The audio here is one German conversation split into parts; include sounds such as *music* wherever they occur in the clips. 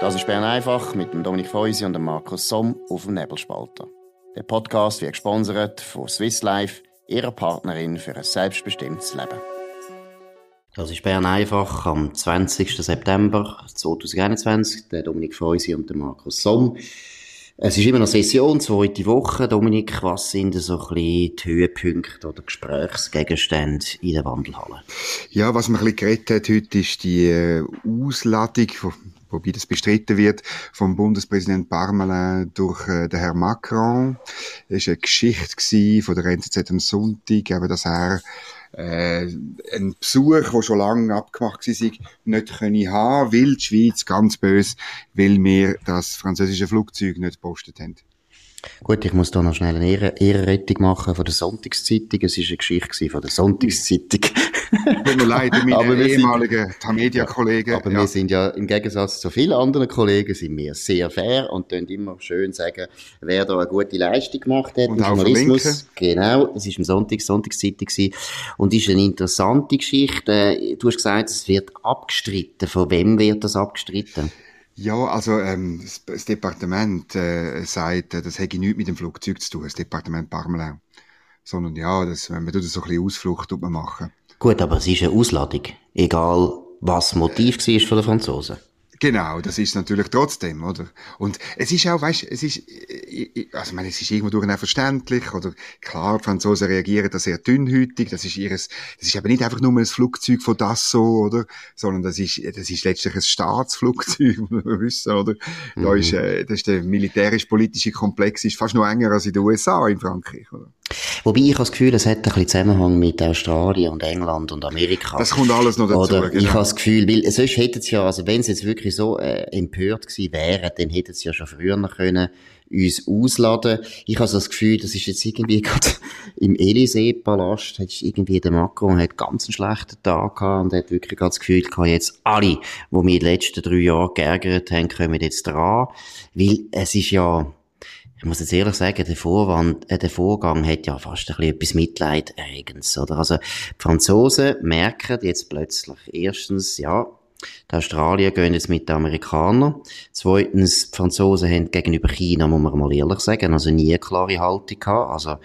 Das ist Bern einfach mit dem Dominik Feusi und dem Markus Somm auf dem Nebelspalter. Der Podcast wird gesponsert von Swiss Life, ihrer Partnerin für ein selbstbestimmtes Leben. Das ist Bern einfach am 20. September 2021. Der Dominik Feusi und der Markus Somm. Es ist immer noch Session, zweite Woche. Dominik, was sind so ein bisschen die Höhepunkte oder Gesprächsgegenstände in der Wandelhalle? Ja, was man ein bisschen geredet hat heute, ist die äh, Ausladung wobei das bestritten wird, vom Bundespräsident Parmelin durch äh, den Herrn Macron. Es war eine Geschichte von der NZZ am Sonntag, eben, dass er äh, einen Besuch, der schon lange abgemacht war, nicht können haben, weil die Schweiz ganz böse, weil wir das französische Flugzeug nicht gepostet haben. Gut, ich muss da noch schnell eine Ehre Ehrenrettung machen von der Sonntagszeitung. Es war eine Geschichte von der Sonntagszeitung. Tut mir leid, meine ehemaligen Tamedia-Kollegen. Aber ja. wir sind ja im Gegensatz zu vielen anderen Kollegen sind wir sehr fair und können immer schön sagen, wer da eine gute Leistung gemacht hat. Und auch Journalismus. Genau, es war am Sonntag, Sonntagszeitung gewesen. Und ist eine interessante Geschichte. Du hast gesagt, es wird abgestritten. Von wem wird das abgestritten? Ja, also ähm, das, das Departement äh, sagt, äh, das hätte nichts mit dem Flugzeug zu tun, das Departement Parmelau. Sondern ja, das, wenn man tut so ein bisschen Ausflucht tut man machen. Gut, aber es ist eine Ausladung. Egal, was das Motiv war von den Franzosen. Genau, das ist natürlich trotzdem, oder? Und es ist auch, weißt, es ist, also, ich meine, es ist irgendwo auch verständlich, oder? Klar, die Franzosen reagieren da sehr dünnhütig, das ist ihres, das ist aber nicht einfach nur ein Flugzeug von Dassault, oder? Sondern das ist, das ist letztlich ein Staatsflugzeug, *laughs* muss man wissen, oder? Mhm. Da ist, äh, das ist der militärisch-politische Komplex ist fast noch enger als in den USA, in Frankreich, oder? Wobei ich habe das Gefühl, es hat ein bisschen Zusammenhang mit Australien und England und Amerika. Das kommt alles noch dazu, Oder genau. ich habe das Gefühl, weil sonst hätten sie ja, also wenn sie jetzt wirklich so äh, empört gewesen wären, dann hätten sie ja schon früher noch können uns ausladen. Ich habe so das Gefühl, das ist jetzt irgendwie *laughs* gerade im Élysée-Palast, hat irgendwie der Macron hat ganz einen schlechten Tag gehabt und hat wirklich das Gefühl gehabt, jetzt alle, die wir in den letzten drei Jahren geärgert haben, kommen jetzt dran. Weil es ist ja, ich muss jetzt ehrlich sagen, der, Vorwand, äh, der Vorgang hat ja fast ein bisschen etwas Mitleiderregendes, oder? Also, die Franzosen merken jetzt plötzlich erstens, ja, die Australier gehen jetzt mit den Amerikanern. Zweitens, die Franzosen haben gegenüber China, muss man mal ehrlich sagen, also nie eine klare Haltung gehabt. Also,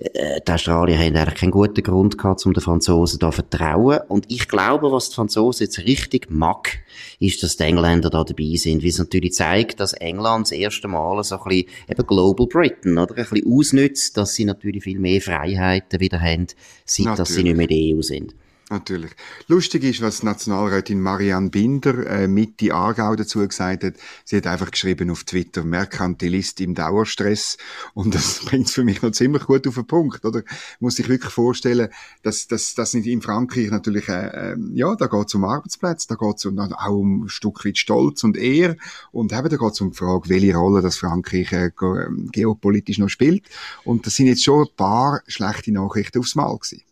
die Australier haben eigentlich keinen guten Grund gehabt, um den Franzosen da vertrauen. Und ich glaube, was die Franzosen jetzt richtig mag, ist, dass die Engländer da dabei sind, weil es natürlich zeigt, dass England das erste Mal so ein bisschen eben Global Britain, oder? Ein bisschen ausnützt, dass sie natürlich viel mehr Freiheiten wieder haben, seit dass sie nicht mehr in der EU sind. Natürlich. Lustig ist, was Nationalrätin Marianne Binder äh, mit die Aargau dazu gesagt hat. Sie hat einfach geschrieben auf Twitter, Merkantilist im Dauerstress. Und das *laughs* bringt für mich noch ziemlich gut auf den Punkt, oder? Muss sich wirklich vorstellen, dass dass das in Frankreich natürlich, äh, äh, ja, da geht es um Arbeitsplätze, da geht es um, auch um ein Stück weit Stolz und Ehr. Und eben, da geht es um die Frage, welche Rolle das Frankreich äh, ähm, geopolitisch noch spielt. Und das sind jetzt schon ein paar schlechte Nachrichten aufs Mal gewesen.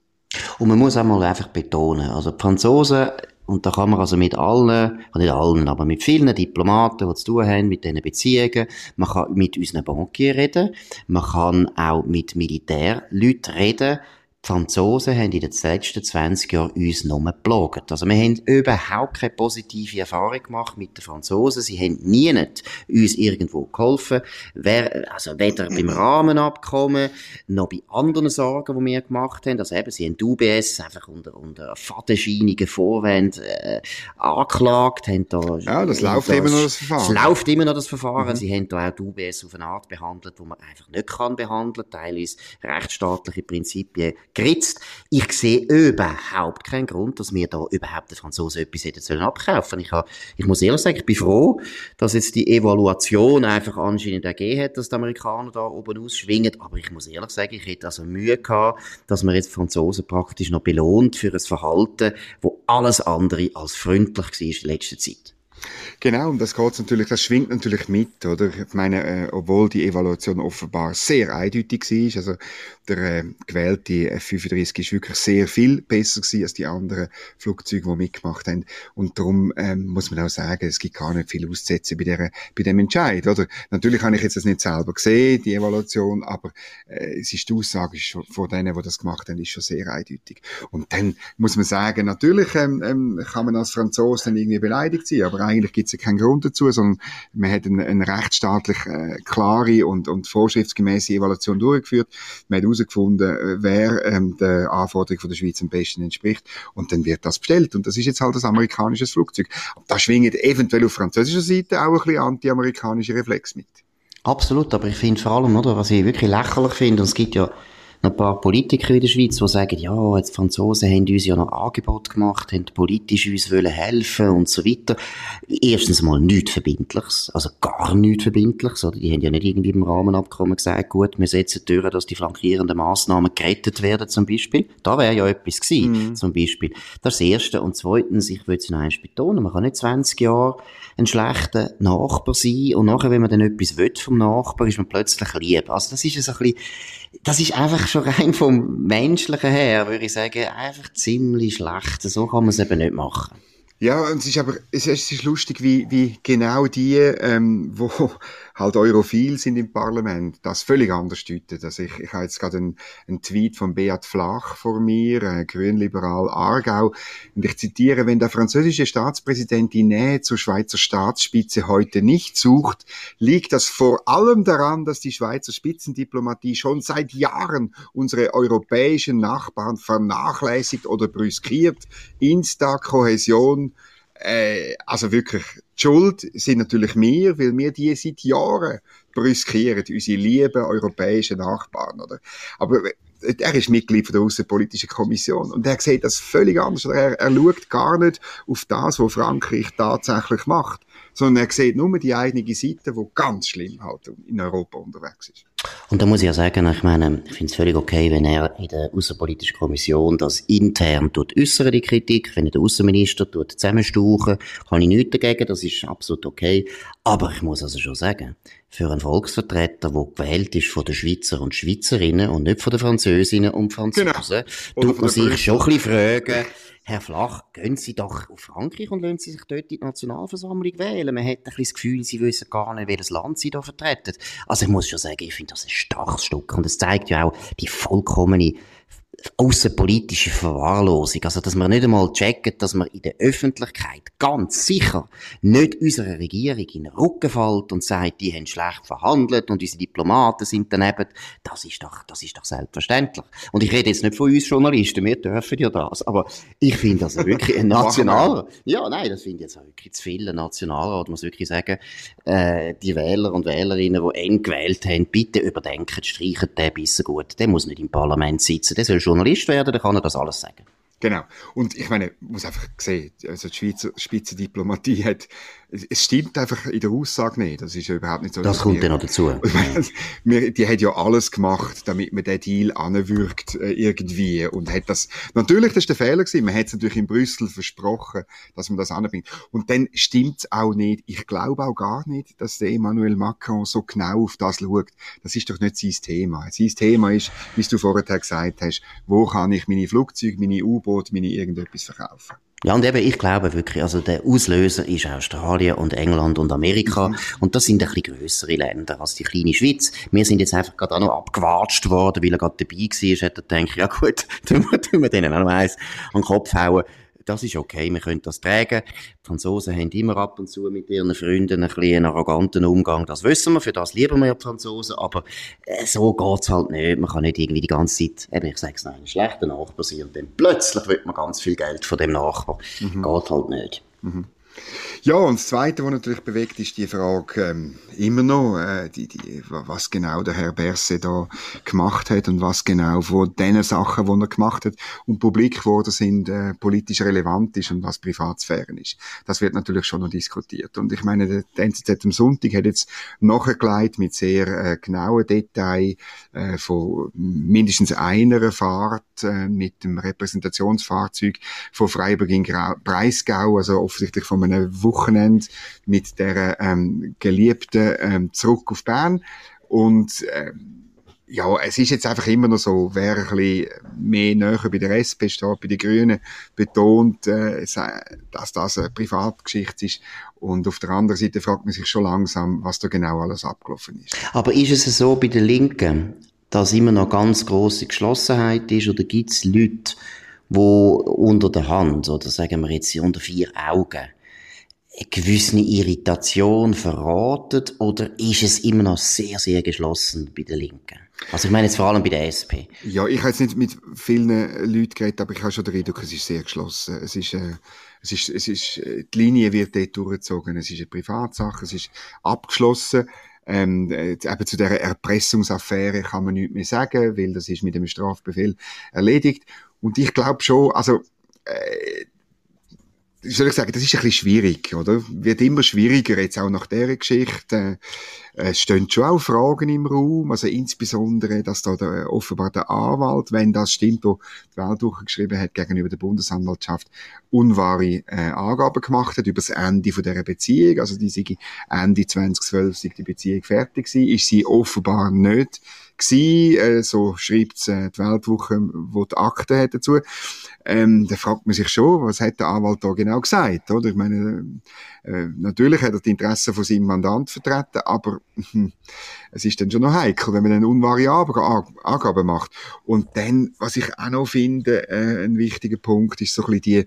Und man muss einmal einfach betonen, also die Franzosen, und da kann man also mit allen, nicht allen, aber mit vielen Diplomaten, die zu tun haben, mit diesen Beziehungen, man kann mit unseren Bankier reden, man kann auch mit Militärleuten reden, die Franzosen haben in den letzten 20 Jahren uns nur geplagt. Also wir haben überhaupt keine positive Erfahrung gemacht mit den Franzosen. Sie haben nie nicht uns irgendwo geholfen. Wer, also weder beim Rahmenabkommen, noch bei anderen Sorgen, die wir gemacht haben. Also eben, sie haben die UBS einfach unter, unter fadenscheinigen Vorwänden äh, angeklagt. Haben da, ja, das läuft das, immer noch das Verfahren. Es läuft immer noch das Verfahren. Mhm. Sie haben da auch die UBS auf eine Art behandelt, wo man einfach nicht kann behandeln. Teilweise rechtsstaatliche Prinzipien geritzt. Ich sehe überhaupt keinen Grund, dass wir da überhaupt den Franzosen etwas hätten abkaufen ich, habe, ich muss ehrlich sagen, ich bin froh, dass jetzt die Evaluation einfach anscheinend ergeben hat, dass die Amerikaner da oben ausschwingen. Aber ich muss ehrlich sagen, ich hätte also Mühe gehabt, dass man jetzt Franzosen praktisch noch belohnt für ein Verhalten, wo alles andere als freundlich war in letzter Zeit. Genau, und das geht natürlich, das schwingt natürlich mit, oder? Ich meine, äh, obwohl die Evaluation offenbar sehr eindeutig war, also der äh, gewählte F-35 ist wirklich sehr viel besser gewesen als die anderen Flugzeuge, die mitgemacht haben. Und darum ähm, muss man auch sagen, es gibt gar nicht viel auszusetzen bei, der, bei dem Entscheid, oder? Natürlich habe ich jetzt das nicht selber gesehen, die Evaluation, aber äh, es ist die Aussage von denen, die das gemacht haben, ist schon sehr eindeutig. Und dann muss man sagen, natürlich ähm, ähm, kann man als Franzose dann irgendwie beleidigt sein, aber eigentlich gibt es ja keinen Grund dazu, sondern man hat eine, eine rechtsstaatlich äh, klare und, und vorschriftsgemäße Evaluation durchgeführt. Man hat herausgefunden, äh, wer ähm, der Anforderung von der Schweiz am besten entspricht und dann wird das bestellt und das ist jetzt halt das amerikanische Flugzeug. Da schwingen eventuell auf französischer Seite auch ein bisschen anti-amerikanische Reflex mit. Absolut, aber ich finde vor allem, oder, was ich wirklich lächerlich finde, und es gibt ja ein paar Politiker in der Schweiz, die sagen, ja, jetzt die Franzosen haben uns ja noch Angebot gemacht, haben politisch uns wollen helfen und so weiter. Erstens mal nichts Verbindliches, also gar nichts Verbindliches, oder? Die haben ja nicht irgendwie im Rahmenabkommen gesagt, gut, wir setzen durch, dass die flankierenden Massnahmen gerettet werden, zum Beispiel. Da wäre ja etwas gewesen, mhm. zum Beispiel. Das ist das Erste. Und zweitens, ich würde es noch eins betonen, man kann nicht 20 Jahre ein schlechter Nachbar sein und nachher, wenn man dann etwas will vom Nachbar, ist man plötzlich lieb. Also das ist so ein bisschen, das ist einfach schon rein vom Menschlichen her, würde ich sagen, einfach ziemlich schlecht. So kann man es eben nicht machen. Ja, und es ist aber, es ist lustig, wie, wie genau die, ähm, wo halt europhil sind im Parlament, das völlig anders deuten. Also ich, ich habe jetzt gerade einen, einen Tweet von Beat Flach vor mir, äh, Grünliberal Aargau, und ich zitiere, wenn der französische Staatspräsident die Nähe zur Schweizer Staatsspitze heute nicht sucht, liegt das vor allem daran, dass die Schweizer Spitzendiplomatie schon seit Jahren unsere europäischen Nachbarn vernachlässigt oder brüskiert. Insta, Kohäsion, äh, also wirklich, die Schuld sind natürlich wir, weil wir die seit Jahren brüskieren, unsere lieben europäischen Nachbarn, oder? Aber äh, er ist Mitglied von der Außenpolitischen Kommission und er sieht das völlig anders. Er, er schaut gar nicht auf das, was Frankreich tatsächlich macht, sondern er sieht nur die eigene Seite, die ganz schlimm halt in Europa unterwegs ist. Und da muss ich ja sagen, ich meine, ich finde es völlig okay, wenn er in der Außenpolitischen Kommission das intern tut äußere die Kritik, wenn er der Außenminister tut zusammenstauchen, kann ich nichts dagegen, das ist absolut okay. Aber ich muss also schon sagen, für einen Volksvertreter, der gewählt ist von den Schweizer und Schweizerinnen und nicht von den Französinnen und Franzosen, genau. tut man sich schon ein bisschen fragen, Herr Flach, gehen Sie doch auf Frankreich und lassen Sie sich dort in die Nationalversammlung wählen. Man hat ein bisschen das Gefühl, Sie wissen gar nicht, welches Land Sie da vertreten. Also ich muss schon sagen, ich finde das ein starkes Stück und es zeigt ja auch die vollkommene außenpolitische Verwahrlosung. Also, dass man nicht einmal checkt, dass man in der Öffentlichkeit ganz sicher nicht unserer Regierung in den Rücken fällt und sagt, die haben schlecht verhandelt und unsere Diplomaten sind daneben. Das ist doch, das ist doch selbstverständlich. Und ich rede jetzt nicht von uns Journalisten, wir dürfen ja das. Aber ich finde das *laughs* wirklich ein Nationalrat. ja, nein, das finde ich jetzt auch wirklich zu viel. Ein Nationalrat muss wirklich sagen, äh, die Wähler und Wählerinnen, die eng gewählt haben, bitte überdenken, streichen den bisschen gut. Der muss nicht im Parlament sitzen, der soll Journalist werden, dann kann er das alles sagen. Genau. Und ich meine, man muss einfach sehen, also die Schweizer Spitzendiplomatie hat es stimmt einfach in der Aussage nicht. Das ist ja überhaupt nicht so. Das kommt ja noch dazu. *laughs* wir, die hat ja alles gemacht, damit man den Deal anwirkt äh, irgendwie und hat das. Natürlich, das ist der Fehler gewesen. Man hat es natürlich in Brüssel versprochen, dass man das anbringt. Und dann stimmt's auch nicht. Ich glaube auch gar nicht, dass der Emmanuel Macron so genau auf das schaut. Das ist doch nicht sein Thema. Sein Thema ist, wie du vorher gesagt hast, wo kann ich meine Flugzeuge, meine U-Boote, meine irgendetwas verkaufen. Ja, und eben, ich glaube wirklich, also der Auslöser ist Australien und England und Amerika. Mhm. Und das sind ein bisschen grössere Länder als die kleine Schweiz. Wir sind jetzt einfach gerade auch noch abgewatscht worden, weil er gerade dabei war. Hat er gedacht, ja gut, *laughs* wir, tun wir denen auch noch eins an den Kopf hauen das ist okay, wir können das tragen. Die Franzosen haben immer ab und zu mit ihren Freunden ein bisschen einen arroganten Umgang, das wissen wir, für das lieben wir die Franzosen, aber äh, so geht's halt nicht. Man kann nicht irgendwie die ganze Zeit, eben, ich sag's noch, einen schlechten Nachbar sein und dann plötzlich wird man ganz viel Geld von dem Nachbar. Mhm. Geht halt nicht. Mhm. Ja, und das Zweite, was natürlich bewegt, ist die Frage ähm, immer noch, äh, die, die, was genau der Herr Berse da gemacht hat und was genau von den Sachen, die er gemacht hat und publik geworden sind, äh, politisch relevant ist und was Privatsphäre ist. Das wird natürlich schon noch diskutiert. Und ich meine, der, der NZZ am Sonntag hat jetzt nachgelegt mit sehr äh, genauen Details äh, von mindestens einer Fahrt äh, mit dem Repräsentationsfahrzeug von Freiburg in Grau Breisgau, also offensichtlich von einem Wochenende mit der ähm, Geliebten ähm, zurück auf Bern. Und ähm, ja, es ist jetzt einfach immer noch so, wer ein bisschen mehr näher bei der SP steht, bei den Grünen, betont, äh, dass das eine Privatgeschichte ist. Und auf der anderen Seite fragt man sich schon langsam, was da genau alles abgelaufen ist. Aber ist es so bei den Linken, dass immer noch ganz große Geschlossenheit ist, oder gibt es Leute, wo unter der Hand, oder sagen wir jetzt unter vier Augen, eine gewisse Irritation verratet oder ist es immer noch sehr, sehr geschlossen bei der Linken? Also ich meine jetzt vor allem bei der SP. Ja, ich habe jetzt nicht mit vielen Leuten geredet, aber ich habe schon den Eindruck, es ist sehr geschlossen. Es ist, äh, es ist, es ist, äh, die Linie wird dort durchgezogen. Es ist eine Privatsache, es ist abgeschlossen. Ähm, äh, eben zu der Erpressungsaffäre kann man nichts mehr sagen, weil das ist mit dem Strafbefehl erledigt. Und ich glaube schon, also äh, soll ich sagen, das ist ein bisschen schwierig, oder? Wird immer schwieriger, jetzt auch nach dieser Geschichte. Äh, es stehen schon auch Fragen im Raum, also insbesondere, dass da der, offenbar der Anwalt, wenn das stimmt, wo die Welt geschrieben hat, gegenüber der Bundesanwaltschaft unwahre äh, Angaben gemacht hat über das Ende von dieser Beziehung, also die sei Ende 2012 sei die Beziehung fertig gewesen, ist sie offenbar nicht gewesen, äh, so schreibt äh, die Weltwoche, wo die Akte hat dazu. Ähm, da fragt man sich schon, was hat der Anwalt da genau gesagt, oder? Ich meine, äh, natürlich hat er die Interessen von seinem Mandant vertreten, aber hm, es ist dann schon noch heikel, wenn man eine unwahre Angabe macht. Und dann, was ich auch noch finde, äh, ein wichtiger Punkt, ist so ein bisschen die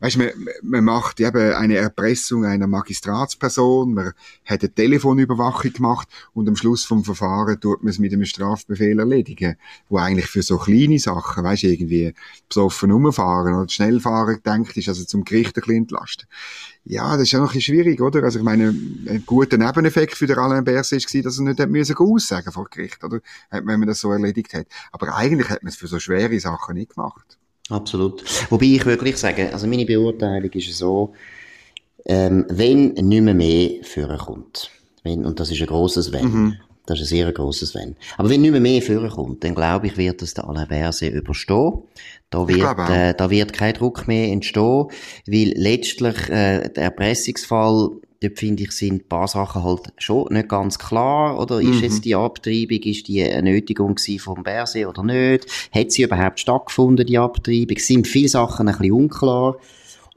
weißt, man, man macht eben eine Erpressung einer Magistratsperson, man hat eine Telefonüberwachung gemacht und am Schluss vom Verfahren tut man es mit einem Strafbefehl erledigen, wo eigentlich für so kleine Sachen, weißt, irgendwie besoffen umfahren oder schnell fahren gedacht ist, also zum Gericht ein bisschen entlasten. Ja, das ist ja noch ein bisschen schwierig, oder? Also ich meine, ein guter Nebeneffekt für den Alain Berset war, dass er nicht müssen aussagen vor Gericht, oder? Wenn man das so erledigt hat. Aber eigentlich hat man es für so schwere Sachen nicht gemacht. Absolut. Wobei ich wirklich sagen, also meine Beurteilung ist so, ähm, wenn nicht mehr mehr vorkommt, wenn, und das ist ein grosses Wenn, mhm. das ist ein sehr grosses Wenn. Aber wenn nicht mehr mehr vorkommt, dann glaube ich, wird das der Alain Berset überstehen. Da wird, äh, da wird kein Druck mehr entstehen, weil letztlich äh, der Erpressungsfall dort finde ich, sind ein paar Sachen halt schon nicht ganz klar, oder? Mhm. Ist jetzt die Abtreibung, ist die eine Nötigung vom Berse oder nicht? Hat sie überhaupt stattgefunden, die Abtreibung? Sind viele Sachen ein bisschen unklar?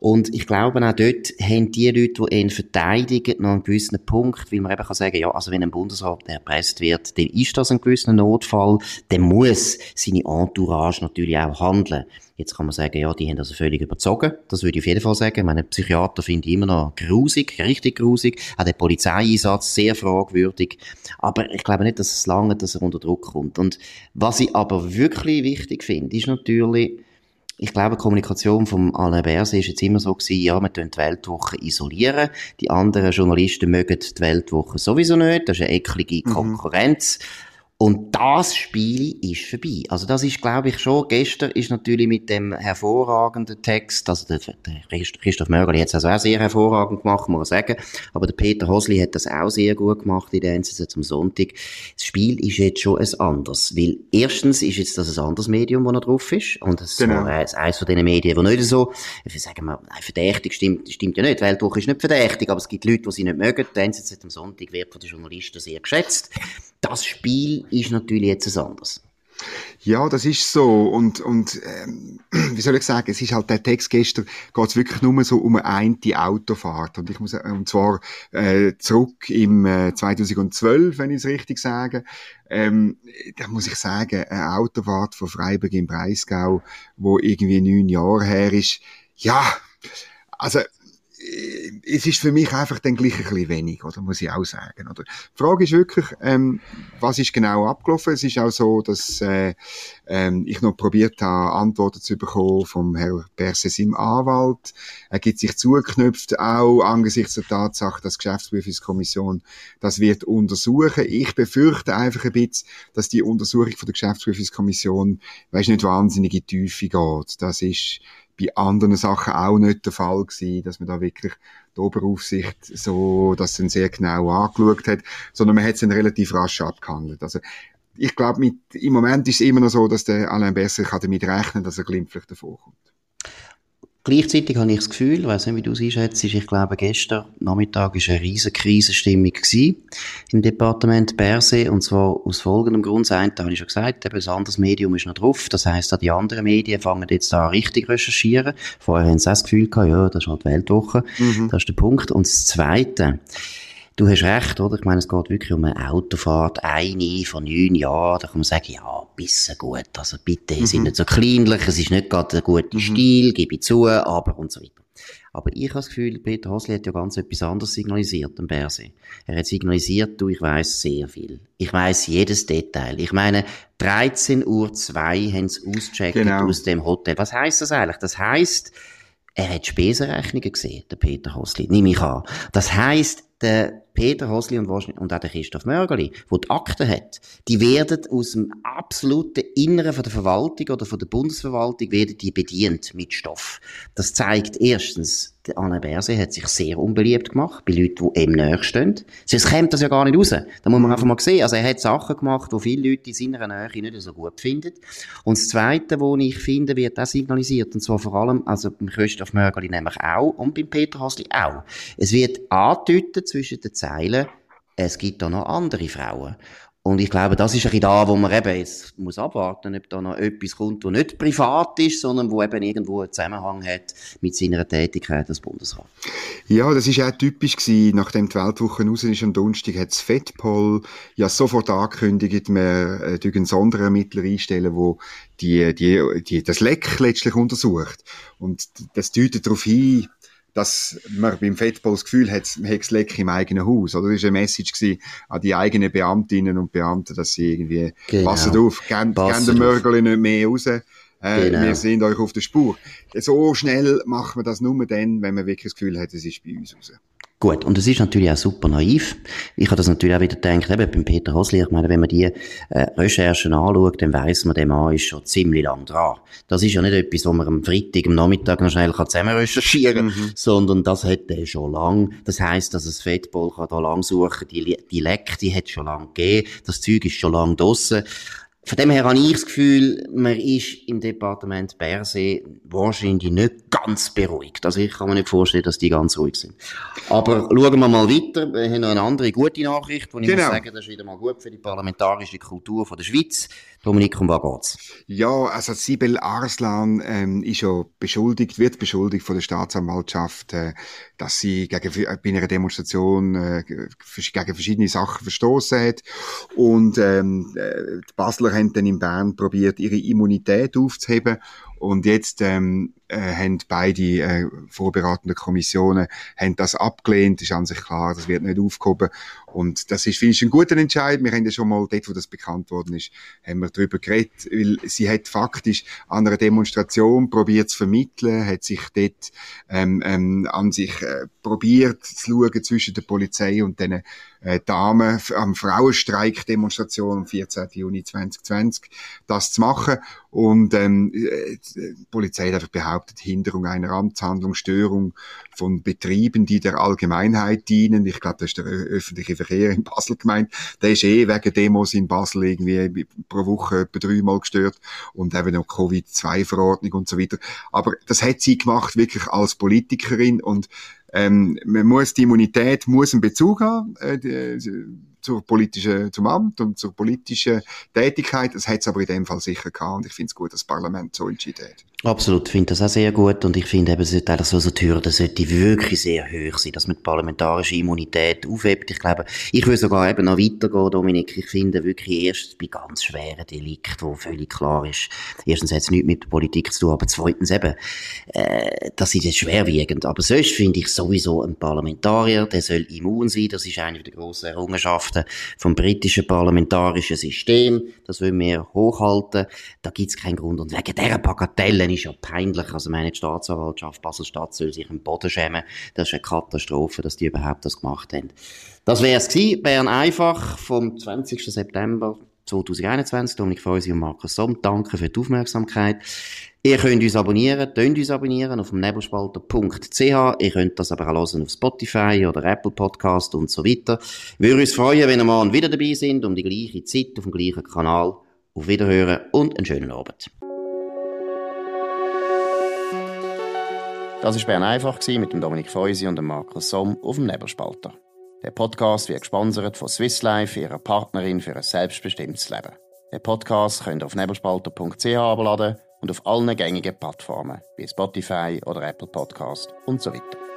Und ich glaube, auch dort haben die Leute, die ihn verteidigen, noch einen gewissen Punkt, weil man eben kann sagen, ja, also wenn ein Bundesrat erpresst wird, dann ist das ein gewisser Notfall, dann muss seine Entourage natürlich auch handeln. Jetzt kann man sagen, ja, die haben also völlig überzogen. Das würde ich auf jeden Fall sagen. Meine Psychiater finde ich immer noch grusig, richtig grusig. Auch der Polizeieinsatz sehr fragwürdig. Aber ich glaube nicht, dass es lange, dass er unter Druck kommt. Und was ich aber wirklich wichtig finde, ist natürlich, ich glaube, die Kommunikation vom Alain Berset ist jetzt immer so gewesen, ja, wir tun die Weltwoche isolieren. Die anderen Journalisten mögen die Weltwoche sowieso nicht. Das ist eine eklige mhm. Konkurrenz. Mhm. Und das Spiel ist vorbei. Also das ist, glaube ich, schon, gestern ist natürlich mit dem hervorragenden Text, also der, der Christoph Mörgeli hat es also auch sehr hervorragend gemacht, muss man sagen, aber der Peter Hosli hat das auch sehr gut gemacht in der NZZ am Sonntag. Das Spiel ist jetzt schon ein anderes, weil erstens ist jetzt das ein anderes Medium, wo er drauf ist, und das genau. ist eines von den Medien, die nicht so, ich sagen wir, verdächtig stimmt, stimmt ja nicht, die Weltwoche ist nicht verdächtig, aber es gibt Leute, die sie nicht mögen, der NZZ am Sonntag wird von den Journalisten sehr geschätzt. Das Spiel ist natürlich jetzt ein anderes. Ja, das ist so. Und, und ähm, *clears throat* wie soll ich sagen, es ist halt der Text gestern, geht es wirklich nur so um eine Autofahrt. Und ich muss, äh, und zwar äh, zurück im äh, 2012, wenn ich es richtig sage. Ähm, da muss ich sagen, eine Autofahrt von Freiburg im Breisgau, wo irgendwie neun Jahre her ist. Ja, also es ist für mich einfach dann gleich ein bisschen wenig, oder muss ich auch sagen. Oder? Die Frage ist wirklich, ähm, was ist genau abgelaufen? Es ist auch so, dass äh, ähm, ich noch probiert habe, Antworten zu bekommen vom Herrn Perses im Anwalt. Er gibt sich zugeknüpft, auch angesichts der Tatsache, dass die Geschäftsprüfungskommission das wird untersuchen. Ich befürchte einfach ein bisschen, dass die Untersuchung von der Geschäftsprüfungskommission, weiß nicht, wahnsinnige Tiefe geht. Das ist bei anderen Sachen auch nicht der Fall gewesen, dass man da wirklich die Oberaufsicht so, dass sie sehr genau angeschaut hat, sondern man hat es dann relativ rasch abgehandelt. Also, ich glaube, im Moment ist es immer noch so, dass der Alain Besser kann damit rechnen, dass er glimpflich davor kommt. Gleichzeitig habe ich das Gefühl, ich weiss nicht, wie du es einschätzt, ich glaube, gestern Nachmittag war eine riesige Krisenstimmung im Departement Berse, und zwar aus folgendem Grund. Das eine habe ich schon gesagt, eben ein anderes Medium ist noch drauf, das heisst, auch die anderen Medien fangen jetzt da richtig recherchieren. Vorher haben sie auch das Gefühl gehabt, ja, das ist halt Weltwoche, mhm. das ist der Punkt. Und das Zweite, Du hast recht, oder? Ich meine, es geht wirklich um eine Autofahrt, eine von neun Jahren. Da kann man sagen, ja, bisschen gut. Also bitte, mhm. sind nicht so kleinlich, es ist nicht gerade ein guter mhm. Stil, gebe ich zu, aber und so weiter. Aber ich habe das Gefühl, Peter Hosli hat ja ganz etwas anderes signalisiert am Berse. Er hat signalisiert, du, ich weiß sehr viel. Ich weiß jedes Detail. Ich meine, 13.02 Uhr haben sie ausgecheckt genau. aus dem Hotel. Was heißt das eigentlich? Das heißt, er hat Spesenrechnungen gesehen, der Peter Hosli, nehme ich an. Das heißt, der Peter Hosli und, und auch der Christoph Mörgeli, wo die Akten hat, die werden aus dem absoluten Inneren von der Verwaltung oder von der Bundesverwaltung werden die bedient mit Stoff. Das zeigt erstens, der Anne Berse hat sich sehr unbeliebt gemacht bei Leuten, die ihm näher stehen. Sonst kommt das ja gar nicht raus. Da muss man einfach mal sehen. Also er hat Sachen gemacht, die viele Leute in seiner Nähe nicht so gut finden. Und das Zweite, was ich finde, wird auch signalisiert, und zwar vor allem, also beim Christoph Mörgeli nämlich auch und beim Peter Hasli auch. Es wird angedeutet zwischen den Zeilen, es gibt da noch andere Frauen. Und ich glaube, das ist ein bisschen da, wo man eben jetzt muss abwarten, ob da noch etwas kommt, das nicht privat ist, sondern wo eben irgendwo einen Zusammenhang hat mit seiner Tätigkeit als Bundesrat. Ja, das ist auch typisch gewesen. Nachdem die Weltwoche raus ist am Donnerstag, hat das FEDPOL ja sofort angekündigt, wir äh, einen Sonderermittler einstellen, wo die, die, die, das Leck letztlich untersucht. Und das deutet darauf hin, dass man beim Fettball das Gefühl hat, man hat Leck im eigenen Haus. Oder? Das war eine Message an die eigenen Beamtinnen und Beamten, dass sie irgendwie, genau. passet auf, gebt den Mörgeli nicht mehr raus. Äh, genau. Wir sind euch auf der Spur. So schnell macht man das nur dann, wenn man wirklich das Gefühl hat, es ist bei uns raus. Gut, und es ist natürlich auch super naiv. Ich habe das natürlich auch wieder gedacht, eben beim Peter Hosli, ich meine, wenn man die äh, Recherchen anschaut, dann weiss man, der Mann ist schon ziemlich lang dran. Das ist ja nicht etwas, wo man am Freitag, am Nachmittag noch schnell zusammen recherchieren kann, mhm. sondern das hat er schon lang. Das heisst, dass es Fettball kann da lang suchen, die, die Leck, die hat schon lang gegeben, das Zeug ist schon lang draussen. Von dem her habe ich das Gefühl, man ist im Departement Bersee wahrscheinlich nicht ganz beruhigt. Also ich kann mir nicht vorstellen, dass die ganz ruhig sind. Aber schauen wir mal weiter. Wir haben noch eine andere gute Nachricht, die ich genau. muss sagen, das ist wieder mal gut für die parlamentarische Kultur von der Schweiz. Dominik, um was geht's? Ja, also Sibel Arslan ähm, ist ja beschuldigt, wird beschuldigt von der Staatsanwaltschaft, äh, dass sie gegen, äh, bei einer Demonstration äh, gegen verschiedene Sachen verstoßen hat. Und ähm, äh, die Basler haben dann in Bern probiert, ihre Immunität aufzuheben und jetzt ähm, äh, haben beide äh, vorberatende Kommissionen haben das abgelehnt. Ist an sich klar, das wird nicht aufgehoben. Und das ist, finde ich, ein guter Entscheid. Wir haben ja schon mal dort, wo das bekannt worden ist, haben wir darüber geredet, weil sie hat faktisch an einer Demonstration probiert zu vermitteln, hat sich dort ähm, ähm, an sich äh, probiert zu schauen zwischen der Polizei und den äh, Damen am Frauenstreik-Demonstration am 14. Juni 2020, das zu machen. Und ähm, äh, die Polizei hat einfach behauptet, Hinderung einer Amtshandlung, Störung von Betrieben, die der Allgemeinheit dienen. Ich glaube, das ist der öffentliche Verkehr in Basel gemeint. Der ist eh wegen Demos in Basel irgendwie pro Woche etwa dreimal gestört und eben noch Covid-2-Verordnung und so weiter. Aber das hat sie gemacht wirklich als Politikerin und ähm, man muss die Immunität muss einen Bezug haben äh, zur politischen, zum Amt und zur politischen Tätigkeit. Das hat es aber in dem Fall sicher gehabt und ich finde es gut, dass das Parlament so entschieden hat. Absolut, ich finde das auch sehr gut und ich finde eben, es sollte eigentlich so, so die Hürde sollte wirklich sehr hoch sein, dass man die parlamentarische Immunität aufhebt. Ich glaube, ich würde sogar eben noch weitergehen, Dominik. Ich finde wirklich erst bei ganz schweren Delikten, wo völlig klar ist, erstens hat es nichts mit der Politik zu tun, aber zweitens eben, äh, das ist jetzt schwerwiegend. Aber sonst finde ich sowieso ein Parlamentarier, der soll immun sein. Das ist eine der grossen Errungenschaften vom britischen parlamentarischen System. Das wollen wir hochhalten. Da gibt es keinen Grund. Und wegen dieser Bagatellen ist ja peinlich. Also meine Staatsanwaltschaft Basel-Stadt soll sich im Boden schämen. Das ist eine Katastrophe, dass die überhaupt das gemacht haben. Das wäre es gewesen. Bern einfach vom 20. September 2021. Dominik Feusi und Markus Somm. Danke für die Aufmerksamkeit. Ihr könnt uns abonnieren, könnt uns abonnieren auf nebelspalter.ch. Ihr könnt das aber auch hören auf Spotify oder Apple Podcast und so weiter. Wir würden uns freuen, wenn ihr morgen wieder dabei sind, um die gleiche Zeit auf dem gleichen Kanal. Auf Wiederhören und einen schönen Abend. Das war Bern einfach mit Dominik Feusi und Markus Somm auf dem Nebelspalter. Der Podcast wird gesponsert von Swiss Life, ihrer Partnerin für ein selbstbestimmtes Leben. Den Podcast könnt ihr auf nebelspalter.ch abladen und auf allen gängigen Plattformen wie Spotify oder Apple Podcast und so weiter.